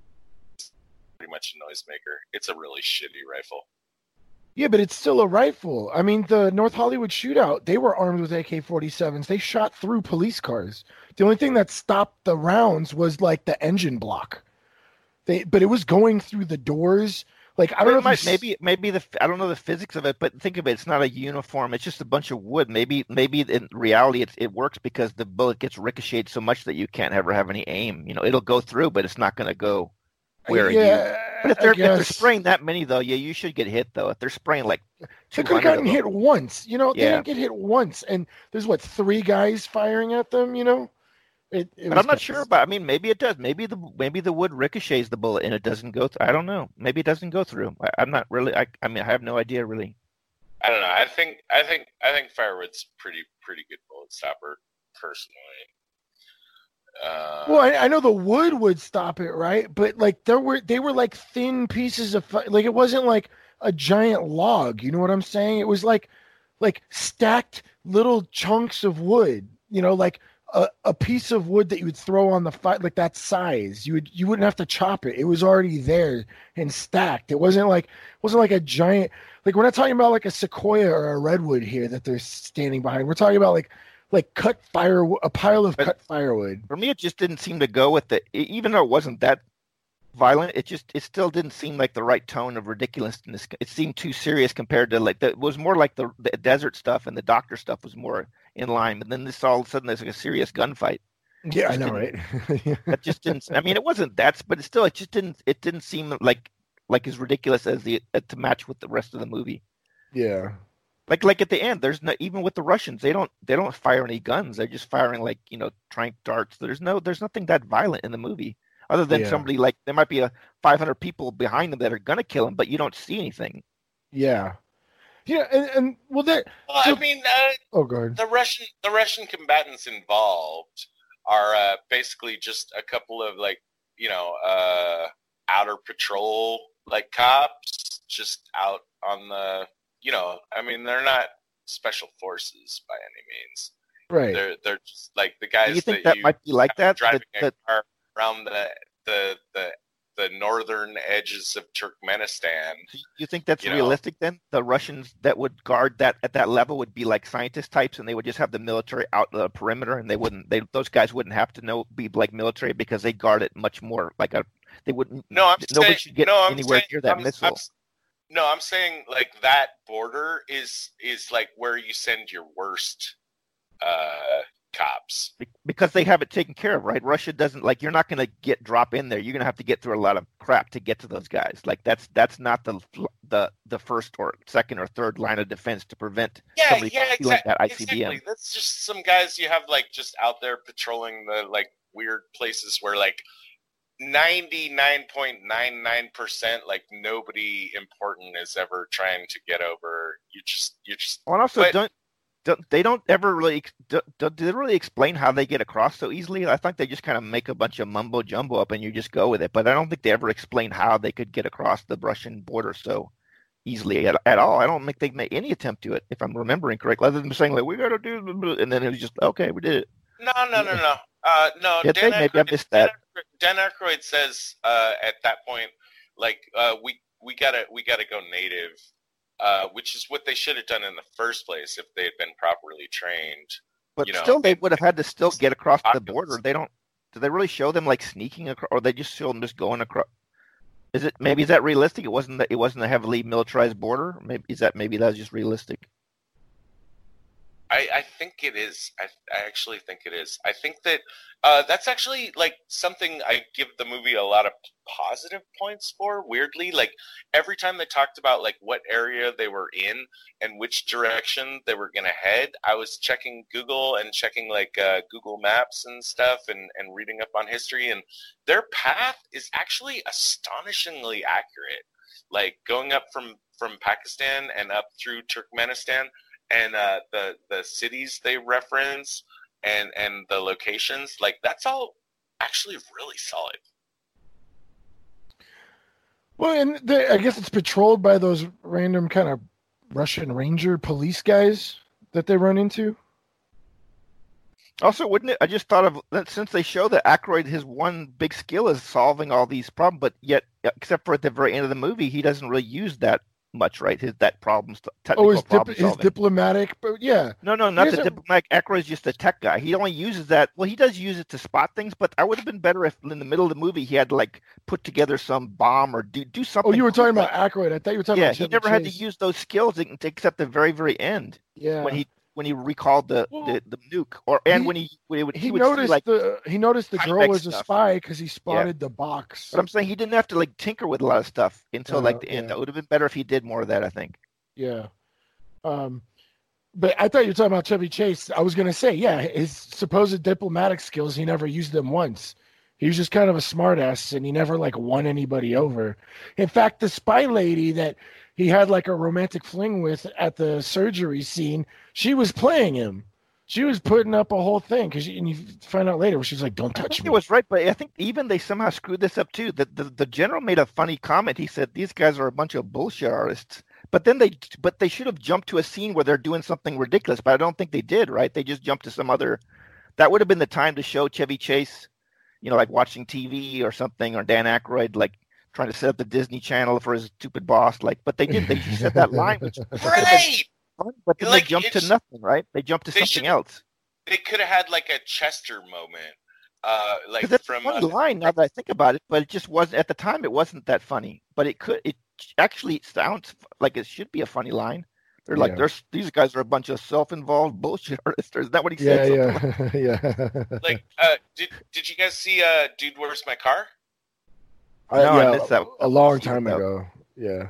pretty much a noisemaker. It's a really shitty rifle. Yeah, but it's still a rifle. I mean, the North Hollywood shootout, they were armed with AK 47s. They shot through police cars. The only thing that stopped the rounds was like the engine block. They, but it was going through the doors. Like, I don't know might, maybe maybe the I don't know the physics of it, but think of it. It's not a uniform. It's just a bunch of wood. Maybe maybe in reality it it works because the bullet gets ricocheted so much that you can't ever have any aim. You know, it'll go through, but it's not going to go uh, where you. yeah, But if they're if they're spraying that many though, yeah, you should get hit though. If they're spraying like They could have gotten hit once. You know, they Yeah. didn't get hit once. And there's what, three guys firing at them, you know? It, it But I'm not sure about. I mean, maybe it does. Maybe the maybe the wood ricochets the bullet and it doesn't go. through. I don't know. Maybe it doesn't go through. I, I'm not really. I I mean, I have no idea really. I don't know. I think I think I think firewood's pretty pretty good bullet stopper personally. Um, Well, I, I know the wood would stop it, right? But like there were they were like thin pieces of fi- like it wasn't like a giant log. You know what I'm saying? It was like like stacked little chunks of wood. You know, like a, a piece of wood that you would throw on the fire, like that size. You would you wouldn't have to chop it. It was already there and stacked. It wasn't like it wasn't like a giant. Like we're not talking about like a sequoia or a redwood here that they're standing behind. We're talking about like like cut firewood a pile of But- cut firewood. For me, it just didn't seem to go with the. Even though it wasn't that violent, it just it still didn't seem like the right tone of ridiculousness. It seemed too serious compared to like the, it was more like the, the desert stuff and the doctor stuff was more in line. But then this all of a sudden there's like a serious gunfight. Yeah, I know, right? That just didn't. I mean, it wasn't that, but it still it just didn't. It didn't seem like like as ridiculous as the uh, to match with the rest of the movie. yeah. Like like at the end, there's no even with the Russians, they don't they don't fire any guns. They're just firing like you know trank darts. There's no there's nothing that violent in the movie, other than Yeah. somebody like there might be a 500 people behind them that are gonna kill him, but you don't see anything. Yeah. Yeah, and, and well that Well, So- I mean, uh, oh god. the Russian the Russian combatants involved are uh, basically just a couple of like you know uh, outer patrol like cops just out on the you know I mean they're not special forces by any means Right. they're they're just like the guys Do you think that, that you might be like that? driving That, a car around the the the the northern edges of Turkmenistan you think that's you know. realistic then? The Russians that would guard that at that level would be like scientist types, and they would just have the military out the perimeter, and they wouldn't. They those guys wouldn't have to know be like military because they guard it much more like a. They wouldn't. No, I'm nobody saying, should get no, I'm anywhere saying, near that I'm, missile. I'm, no, I'm saying like that border is is like where you send your worst uh cops. Because they have it taken care of, right? Russia doesn't like you're not going to get drop in there. You're going to have to get through a lot of crap to get to those guys. Like that's that's not the the the first or second or third line of defense to prevent Yeah, yeah, exactly. that ICBM. exactly. That's just some guys you have like just out there patrolling the like weird places where like 99.99% like nobody important is ever trying to get over. You just you just Well, and also But- don't they don't ever really do, do, they really explain how they get across so easily? I think they just kind of make a bunch of mumbo jumbo up and you just go with it. But I don't think they ever explain how they could get across the Russian border so easily at, at all. I don't think they made any attempt to it, if I'm remembering correctly, other than saying like we got to do, blah, blah," and then it was just okay, we did it. No, no, no, no. Uh, no, they? Dan Maybe I missed that. Dan Aykroyd- Dan Aykroyd says uh, at that point, like uh, we we gotta we gotta go native, uh, which is what they should have done in the first place if they had been properly trained. But You know, still, they would have had to still get across the border. They don't. Do they really show them like sneaking across, or they just show them just going across? Is it maybe is that realistic? It wasn't. It wasn't a heavily militarized border. Maybe is that maybe that's just realistic. I, I think it is. I, I actually think it is. I think that uh, that's actually like something I give the movie a lot of positive points for. Weirdly, like every time they talked about like what area they were in and which direction they were gonna head, I was checking Google and checking like uh, Google Maps and stuff and and reading up on history. And their path is actually astonishingly accurate. Like going up from from Pakistan and up through Turkmenistan and uh, the the cities they reference and and the locations like that's all actually really solid Well, and the, I guess it's patrolled by those random kind of Russian Ranger police guys that they run into. Also, wouldn't it? I just thought of that since they show that Aykroyd, his one big skill is solving all these problems, but yet, except for at the very end of the movie, he doesn't really use that much, right? His that problems, oh, technical Oh, his, dip, his diplomatic, but yeah, No, no, not He the diplomatic. Aykroyd's just a tech guy. He only uses that. Well, he does use it to spot things, but I would have been better if in the middle of the movie he had to like put together some bomb or do do something. Oh, you were talking like- about Aykroyd. I thought you were talking Yeah, about. he never had to use those skills except the very, very end Yeah, when he when he recalled the, Well, the, the nuke, or and he- when he when he would, he would see, noticed like. the he noticed the girl was a spy because he spotted the box. But I'm saying he didn't have to like tinker with a lot of stuff until like Uh, the end. yeah. That would have been better if he did more of that. I think. Yeah. Um, but I thought you were talking about Chevy Chase. I was gonna say, yeah, his supposed diplomatic skills, he never used them once. He was just kind of a smartass, and he never like won anybody over. In fact, the spy lady that he had like a romantic fling with at the surgery scene, she was playing him. She was putting up a whole thing because and you find out later where she's like, "Don't I touch think me." it was right, but I think even they somehow screwed this up too. The, the the general made a funny comment. He said these guys are a bunch of bullshit artists. But then they but they should have jumped to a scene where they're doing something ridiculous. But I don't think they did. Right? They just jumped to some other. That would have been the time to show Chevy Chase, you know, like watching TV or something, or Dan Aykroyd like trying to set up the Disney Channel for his stupid boss. Like, but they did. They just said that line, which could have been Right. fun, but then Like, they jumped to nothing. Right? They jumped to They something else. They could have had like a Chester moment, uh, like Because that's from a funny uh, line now that I think about it, but it just wasn't at the time. It wasn't that funny, but it could. It actually sounds like it should be a funny line. They're like, Yeah. "There's these guys are a bunch of self-involved bullshit artists." Is that what he said? Yeah, Something yeah, yeah. like. Uh, did did you guys see uh, Dude, Where's My Car? I, No, I missed that. a long time that. ago. Yeah.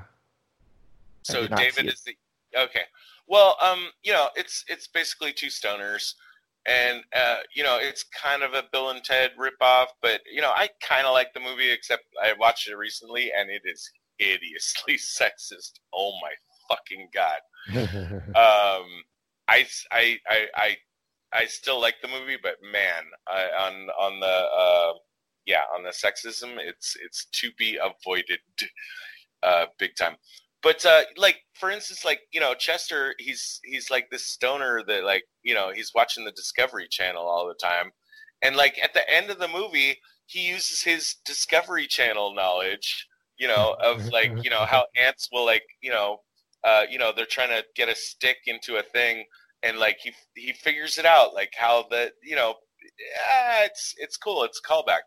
So did not see David is the okay. Well, um, you know, it's it's basically two stoners, and uh, you know, it's kind of a Bill and Ted ripoff. But you know, I kind of like the movie, except I watched it recently, and it is hideously sexist. Oh my fucking god. Um, I I I I, I still like the movie, but man, I, on on the uh, yeah, on the sexism, it's it's to be avoided, uh, big time. But uh, like for instance, like you know, Chester, he's he's like this stoner that like you know he's watching the Discovery Channel all the time, and like at the end of the movie, he uses his Discovery Channel knowledge, you know, of like you know how ants will like you know, uh, you know they're trying to get a stick into a thing, and like he he figures it out, like how the you know, yeah, it's it's cool, it's a callback,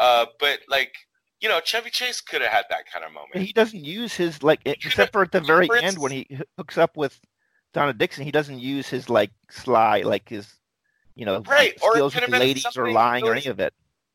uh, but like you know, Chevy Chase could have had that kind of moment. he doesn't use his like, could've- except for at the very for end when he hooks up with Donna Dixon. He doesn't use his like sly, like his, you know, Right, or it skills could with ladies or lying or really- any of it.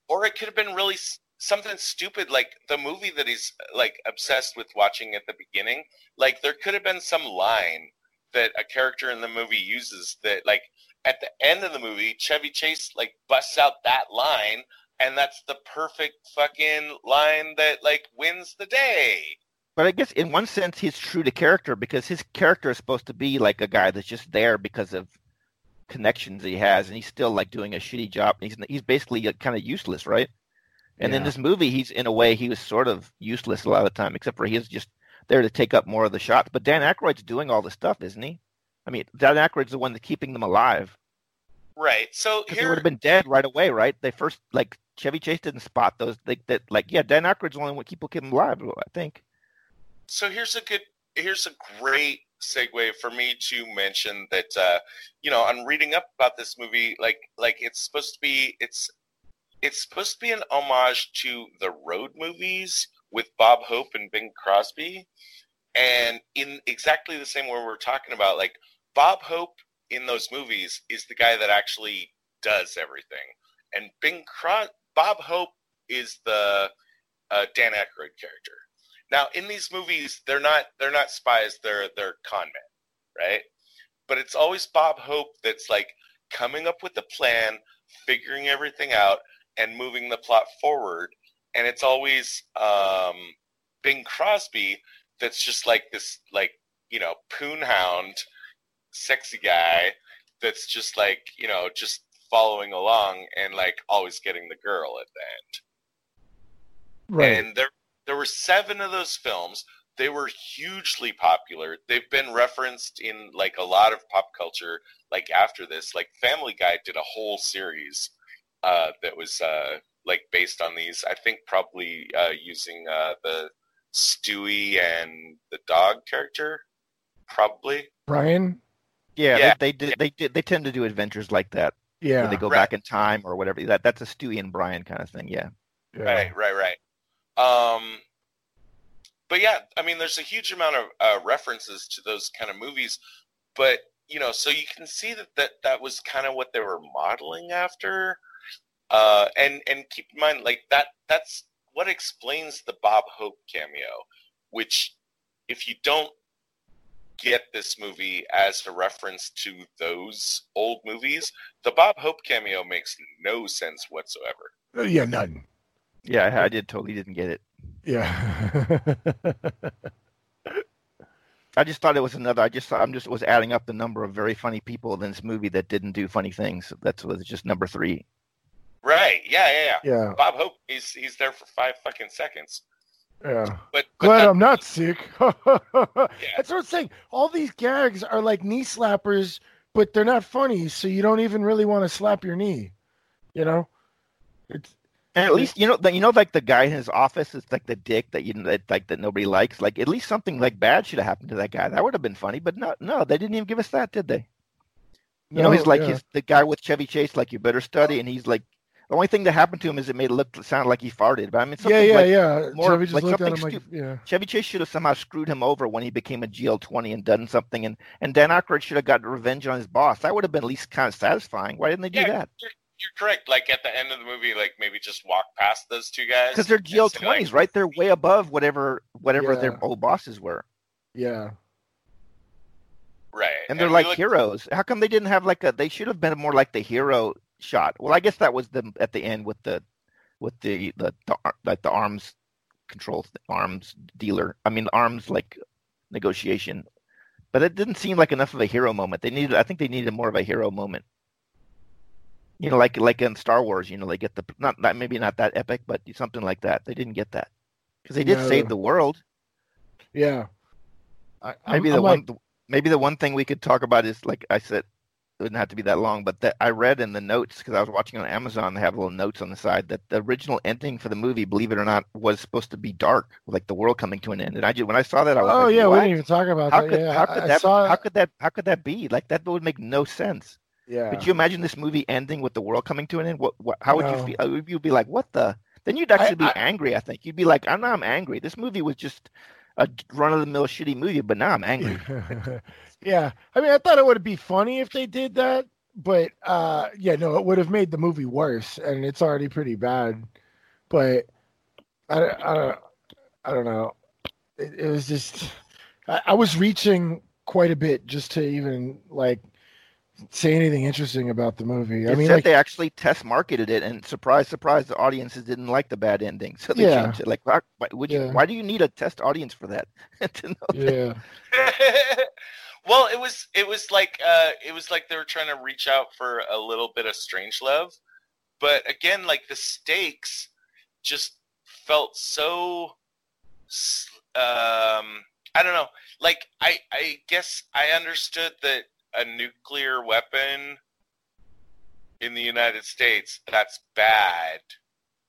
or it could have been really something stupid like the movie that he's like obsessed with watching at the beginning like there could have been some line that a character in the movie uses that like at the end of the movie chevy chase like busts out that line and that's the perfect fucking line that like wins the day But I guess in one sense he's true to character because his character is supposed to be like a guy that's just there because of connections he has, and he's still like doing a shitty job. He's he's basically uh, kind of useless, right? And in this movie, he's in a way he was sort of useless a lot of the time, except for he's just there to take up more of the shots. But Dan Aykroyd's doing all the stuff, isn't he? I mean, Dan Aykroyd's the one that's keeping them alive. right so Because they would have been dead right away, right? They first like Chevy Chase didn't spot those. They, that like yeah, Dan Aykroyd's the only one people keep him alive. I think. so here's a good here's a great segue for me to mention that uh you know i'm reading up about this movie like like it's supposed to be it's it's supposed to be an homage to the road movies with bob hope and bing crosby and in exactly the same way we're talking about like bob hope in those movies is the guy that actually does everything and bing Cros- bob hope is the uh, dan Aykroyd character now, in these movies, they're not they're not spies. They're they're con men, right? But it's always Bob Hope that's like coming up with a plan, figuring everything out, and moving the plot forward. And it's always um, Bing Crosby that's just like this, like you know, poon hound, sexy guy that's just like you know, just following along and like always getting the girl at the end. Right. And there there were seven of those films. They were hugely popular. They've been referenced in like a lot of pop culture. Like after this, like Family Guy did a whole series uh, that was uh, like based on these. I think probably uh, using uh, the Stewie and the dog character, probably. Brian. Yeah, Yeah. They, they did. They did. They tend to do adventures like that Yeah. where they go Right. back in time or whatever. That that's a Stewie and Brian kind of thing. Yeah. yeah. Right, right, right. Um, but yeah, I mean, there's a huge amount of uh, references to those kind of movies, but you know, so you can see that that, that was kind of what they were modeling after. Uh, and and keep in mind, like that that's what explains the Bob Hope cameo, which if you don't get this movie as a reference to those old movies, the Bob Hope cameo makes no sense whatsoever. Uh, Yeah, none. Yeah, I, I did totally didn't get it. Yeah. I just thought it was another. I just I'm just was adding up the number of very funny people in this movie that didn't do funny things. That's was just number three. Right. Yeah, yeah, yeah. Yeah, Bob Hope, he's he's there for five fucking seconds. Yeah. But, but Glad that- I'm not sick. That's what I'm saying. All these gags are like knee slappers, but they're not funny, so you don't even really want to slap your knee. You know? It's And at least you know that you know like the guy in his office is like the dick that you that like that nobody likes. Like at least something like bad should have happened to that guy. That would have been funny. But no, no, they didn't even give us that, did they? You know, he's like yeah. he's the guy with Chevy Chase. Like you better study, and he's like the only thing that happened to him is it made it look sound like he farted. But I mean, yeah, something yeah, like yeah. more- Chevy just like looked at him something like, yeah, Chevy Chase should have somehow screwed him over when he became a GL20 and done something, and and Dan Aykroyd should have gotten revenge on his boss. That would have been at least kind of satisfying. Why didn't they do Yeah, that? You're, you're correct. Like at the end of the movie, like maybe just walk past those two guys Because they're GL20s, like, right? They're way above whatever whatever Yeah. their old bosses were. yeah. Right. and they're we like look- heroes. How come they didn't have like a? They should have been more like the hero shot. Well, I guess that was the at the end with the with the the, the like the arms control arms dealer. I mean, arms like negotiation. But it didn't seem like enough of a hero moment. They needed. I think they needed more of a hero moment. You know, like like in Star Wars. You know, they get the not not maybe not that epic, but something like that. They didn't get that because they did No. save the world. Yeah. I, Maybe I'm, the I'm one, like, maybe the one thing we could talk about is like I said, it wouldn't have to be that long, but that I read in the notes because I was watching on Amazon. They have little notes on the side that the original ending for the movie, believe it or not, was supposed to be dark, like the world coming to an end. And I just when I saw that, I was like, oh like, yeah, we didn't even talk about how that. could yeah, how could I that saw- how could that how could that be? Like that would make no sense. yeah. Could you imagine this movie ending with the world coming to an end? What, what how would No. you feel? Uh, You'd be like, what the? Then you'd actually be I- angry. I think you'd be like, I'm not I'm angry. This movie was just a run of the mill shitty movie, but now I'm angry. yeah. I mean, I thought it would be funny if they did that, but uh, yeah, no, it would have made the movie worse, and it's already pretty bad. But I, I don't, I don't know. It, it was just, I, I was reaching quite a bit just to even like say anything interesting about the movie. I It mean, said like, they actually test marketed it, and surprise, surprise, the audiences didn't like the bad ending, so they Yeah. changed it. Like, why, why would you? Yeah. Why do you need a test audience for that? to know that- yeah, well, it was it was like uh, it was like they were trying to reach out for a little bit of Strangelove, but again, like the stakes just felt so. Um, I don't know. Like I, I guess I understood that a nuclear weapon in the United States that's bad,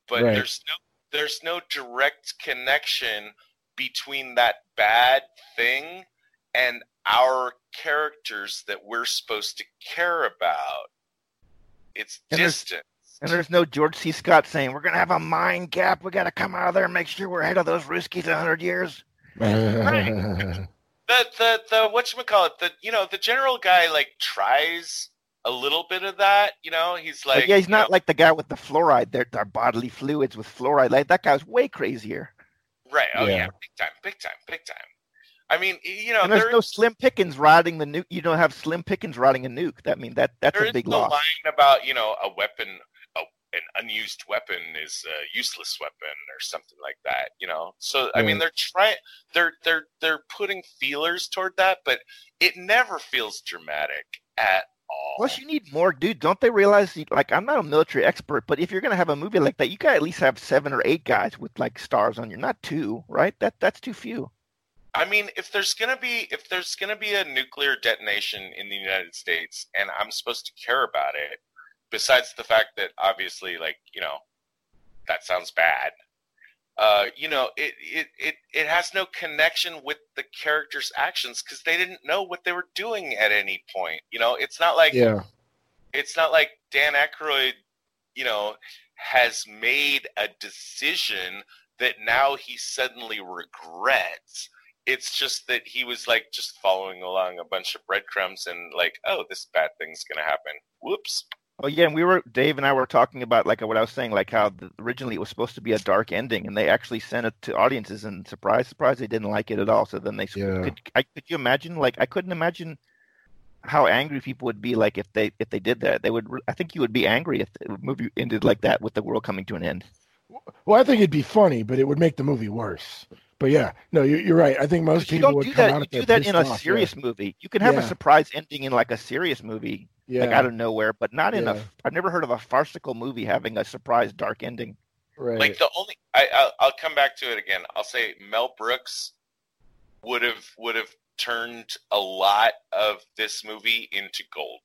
but Right. there's no there's no direct connection between that bad thing and our characters that we're supposed to care about. It's And there's- distant. And there's no George C. Scott saying we're gonna have a mind gap. We got to come out of there and make sure we're ahead of those Ruskies a hundred years. The the the what you call it? The you know the general guy like tries a little bit of that. You know he's Like, like yeah, he's not know, like the guy with the fluoride. They're, they're bodily fluids with fluoride. Like that guy's way crazier. right. Oh yeah. Yeah. big time, big time, big time. I mean, you know, and there's there, no Slim Pickens riding the nuke. You don't have Slim Pickens riding a nuke. That mean that that's there a is big no loss. line about you know a weapon, a, an unused weapon is a useless weapon or something like that. You know, so I mean they're trying, they're they're they're putting feelers toward that, but it never feels dramatic at all. Plus, you need more, dude. Don't they realize? Like, I'm not a military expert, but if you're gonna have a movie like that, you gotta at least have seven or eight guys with like stars on you, not two, right? That that's too few. I mean, if there's gonna be if there's gonna be a nuclear detonation in the United States, and I'm supposed to care about it, besides the fact that obviously, like you know, that sounds bad. Uh, you know, it, it it it has no connection with the characters' actions because they didn't know what they were doing at any point. You know, it's not like yeah, it's not like Dan Aykroyd, you know, has made a decision that now he suddenly regrets. It's just that he was like just following along a bunch of breadcrumbs and like, oh, this bad thing's gonna happen. Whoops. Oh yeah, and we were Dave and I were talking about like what I was saying, like how the, originally it was supposed to be a dark ending, and they actually sent it to audiences, and surprise, surprise, they didn't like it at all. So then they Yeah. could. I, could you imagine? Like I couldn't imagine how angry people would be like if they if they did that. They would. I think you would be angry if the movie ended like that with the world coming to an end. Well, I think it'd be funny, but it would make the movie worse. But yeah, no, you're, you're right. I think most people don't would do come that. out You of there do that in a pissed off, yeah. serious movie. You can have a surprise ending in like a serious movie, Yeah, like out of nowhere, but not in Yeah. a. I've never heard of a farcical movie having a surprise dark ending. right. Like the only, I, I'll, I'll come back to it again. I'll say Mel Brooks would have would have turned a lot of this movie into gold.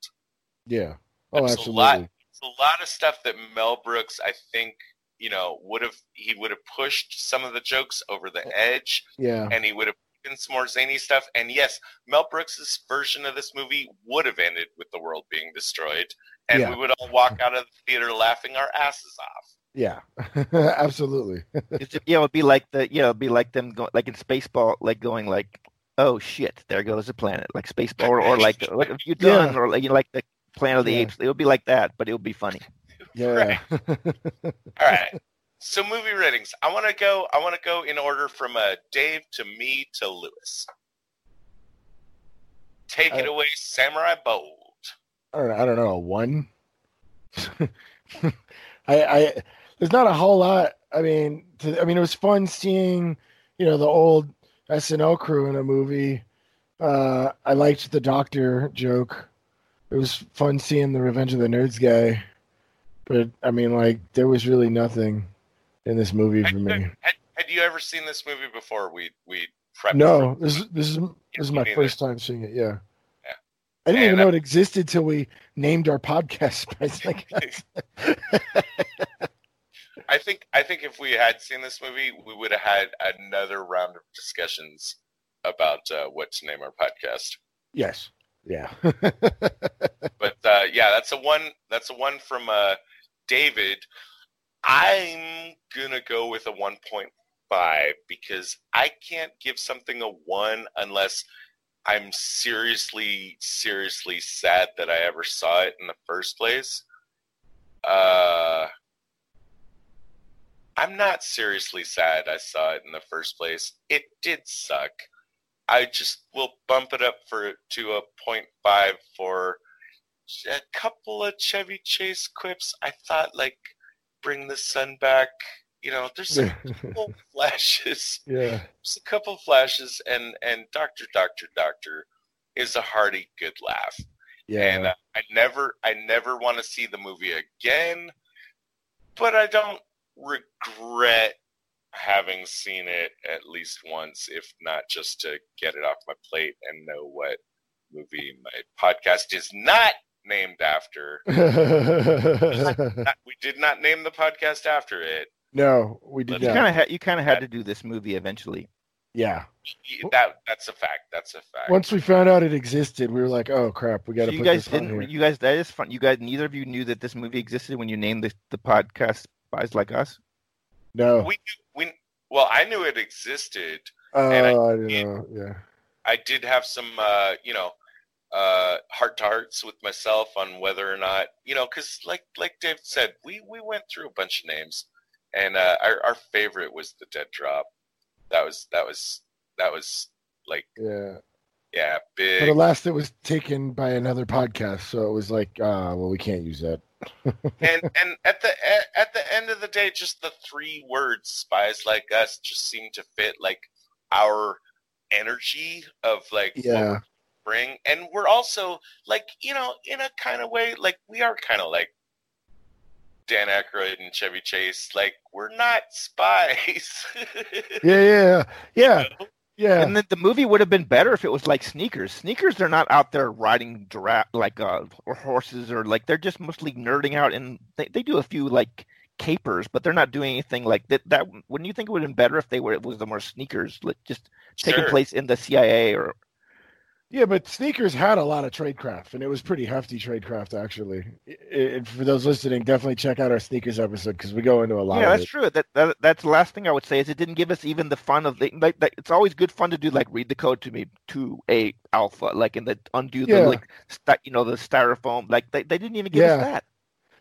yeah. Oh, There's a absolutely. lot- It's a lot of stuff that Mel Brooks, I think, you know, would have he would have pushed some of the jokes over the edge, Yeah. and he would have put in some more zany stuff. And yes, Mel Brooks's version of this movie would have ended with the world being destroyed, and Yeah. we would all walk out of the theater laughing our asses off. Yeah. absolutely. It's, yeah, it would be like the yeah, it'd be like them going like in Spaceball, like going like, oh shit, there goes a planet, like Spaceball, or, or like what have you Yeah. done, or like you know, like the Planet of the Yeah. Apes. It would be like that, but it would be funny. Yeah. All right. So movie ratings. I want to go. I want to go in order from uh, Dave to me to Lewis. Take it Uh, away, Samurai Bold. I don't know. I don't know. A one. I, I, there's not a whole lot. I mean, to, I mean, it was fun seeing, you know, the old SNL crew in a movie. Uh, I liked the doctor joke. It was fun seeing the Revenge of the Nerds guy. But I mean, like, there was really nothing in this movie for Had, me. had, had you ever seen this movie before? We we prepped. No, this is this is this is my first time seeing it. Yeah. Yeah. I didn't even And know I- it existed till we named our podcast I think I think if we had seen this movie, we would have had another round of discussions about uh, what to name our podcast. Yes. Yeah. But uh, yeah, that's a one. That's a one from uh, David. I'm gonna go with a 1.5 because I can't give something a one unless I'm seriously, seriously sad that I ever saw it in the first place. Uh, I'm not seriously sad I saw it in the first place. It did suck. I just will bump it up for to a 0.5 for a couple of Chevy Chase quips. I thought like bring the sun back. You know, there's a couple flashes. yeah. There's a couple flashes, and and Doctor Doctor Doctor is a hearty good laugh. And Yeah. uh, I never I never want to see the movie again, but I don't regret having seen it at least once, if not just to get it off my plate and know what movie my podcast is not named after. Not- we did not name the podcast after it. no, we did You kind of had you kind of had to do this movie eventually. Yeah. That that's a fact. That's a fact. Once we found out it existed, we were like, "Oh crap, we got So to you put guys this on didn't. You guys that is fun. You guys neither of you knew that this movie existed when you named the the podcast Spies Like Us. No. we we well, I knew it existed. Oh, and I- I, don't know. Yeah. I did have some, uh, you know, uh, heart to hearts with myself on whether or not, you know, because like like Dave said, we we went through a bunch of names, and uh, our our favorite was the Dead Drop. That was that was that was like Yeah. yeah But big. at last, it was taken by another podcast, so it was like, ah, well, we can't use that. and and at the a- at the end of the day, just the three words "spies like us" just seem to fit like our energy of like Yeah. Bring and we're also like you know in a kind of way like we are kind of like Dan Aykroyd and Chevy Chase like we're not spies Yeah. Yeah. Yeah. Yeah. And then the movie would have been better if it was like sneakers. Sneakers, they're not out there riding dra- like uh, or horses or like they're just mostly nerding out, and they, they do a few like capers, but they're not doing anything like that. That wouldn't you think it would have been better if they were it was the more sneakers, like just taking Sure. place in the CIA or Yeah, but sneakers had a lot of tradecraft, and it was pretty hefty tradecraft, actually. I- I- for those listening, definitely check out our sneakers episode because we go into a lot yeah, of that's it. true. That, that that's the last thing I would say is it didn't give us even the fun of the like, like it's always good fun to do like read the code to me to a alpha like in the undo the Yeah. like st- you know the styrofoam like they, they didn't even give Yeah. us that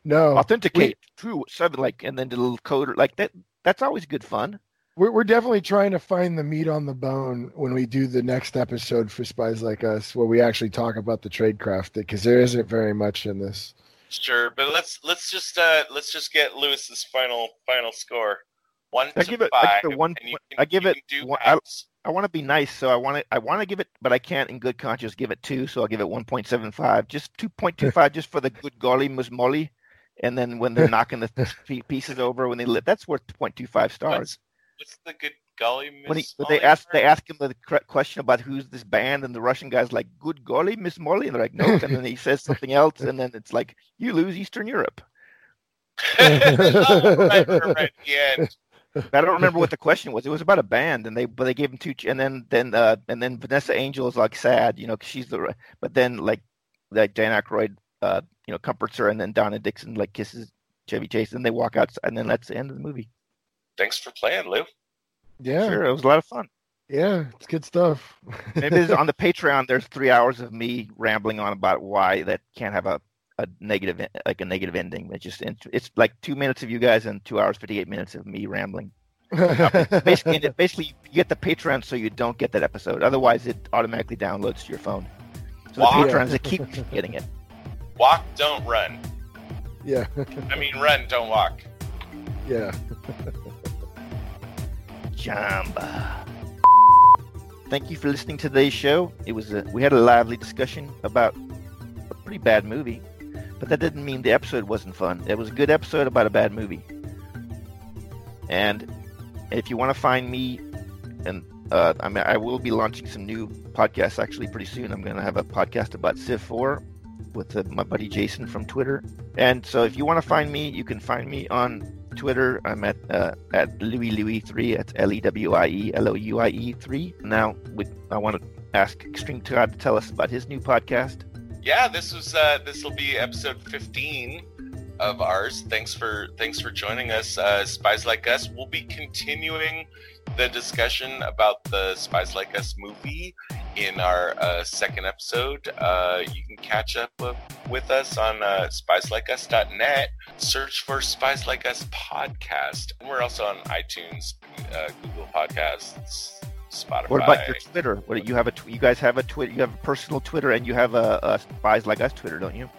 No, authenticate two seven like and then the little coder like that that's always good fun. We're, we're definitely trying to find the meat on the bone when we do the next episode for Spies Like Us, where we actually talk about the tradecraft, because there isn't very much in this. sure but let's let's just uh let's just get Lewis's final final score One I to give it- five. I give it one and you point- can- I give it one- I- I want to be nice, so I want to I want to give it, but I can't in good conscience give it two, so I'll give it one point seven five, just two point two five, just for the good golly Miss Molly, and then when they're knocking the pieces over when they lit, that's worth 0.25 stars. What's, what's the good golly Miss when he, when they ask they ask him the correct question about who's this band, and the Russian guy's like, "Good golly, Miss Molly," and they're like, "Nope," and then he says something else, and then it's like, "You lose Eastern Europe." oh, right, right, at. I don't remember what the question was. It was about a band, and they but they gave him two, and then then uh, and then Vanessa Angel is like sad, you know, 'cause she's the but then like like Dan Aykroyd, uh, you know, comforts her, and then Donna Dixon like kisses Chevy Chase, and they walk out, and then that's the end of the movie. Thanks for playing, Lou. Yeah, Sure, it was a lot of fun. yeah, it's good stuff. Maybe there's- on the Patreon, there's three hours of me rambling on about why that can't have a, a negative like a negative ending. It's just it's, it's like two minutes of you guys and two hours fifty eight minutes of me rambling. Basically, basically you get the Patreon so you don't get that episode. Otherwise, it automatically downloads to your phone. So Wow. the Patreons they keep getting it. Walk, don't run. yeah, I mean, run, don't walk. yeah. Jamba. Thank you for listening to today's show. It was a, we had a lively discussion about a pretty bad movie, but that didn't mean the episode wasn't fun. It was a good episode about a bad movie. And if you want to find me, and uh, I mean, I will be launching some new podcasts actually pretty soon. I'm going to have a podcast about Civ 4 with uh, my buddy Jason from Twitter. And so if you want to find me, you can find me on Twitter. I'm at uh, at Lewie Louie three. That's L E W I E L O U I E three. Now, with, I want to ask Extreme Tod to tell us about his new podcast. Yeah, this was uh, this will be episode 15 of ours. Thanks for thanks for joining us, uh, Spies Like Us. We'll be continuing the discussion about the Spies Like Us movie in our uh, second episode. Uh, you can catch up with, us on uh, spieslikeus.net. Search for Spies Like Us podcast. And we're also on iTunes, uh, Google Podcasts, Spotify. What about your Twitter? What you have a tw- you guys have a Twitter? You have a personal Twitter and you have a, a spies like us Twitter, don't you?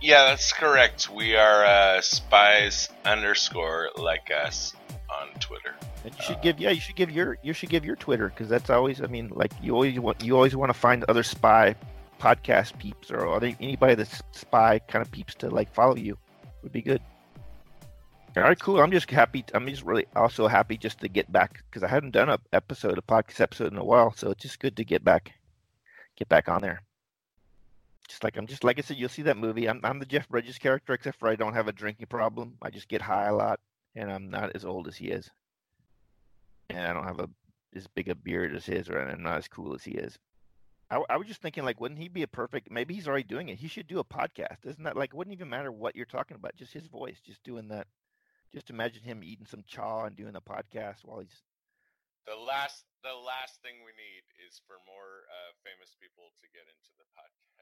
Yeah, that's correct. We are uh, spies underscore like us on Twitter. And you should uh, give yeah you should give your you should give your Twitter because that's always I mean like you always want you always want to find other spy podcast peeps or other, anybody that's spy kind of peeps to like follow you would be good. All right, cool. I'm just happy. I'm just really also happy just to get back because I hadn't done a episode, a podcast episode in a while. So it's just good to get back, get back on there. Just like I'm just like I said, you'll see that movie. I'm I'm the Jeff Bridges character, except for I don't have a drinking problem. I just get high a lot, and I'm not as old as he is, and I don't have a as big a beard as his, or I'm not as cool as he is. I, I was just thinking, like, wouldn't he be a perfect? Maybe he's already doing it. He should do a podcast. Isn't that like? Wouldn't even matter what you're talking about. Just his voice, just doing that. Just imagine him eating some chaw and doing a podcast while he's. The last, the last thing we need is for more uh, famous people to get into the podcast.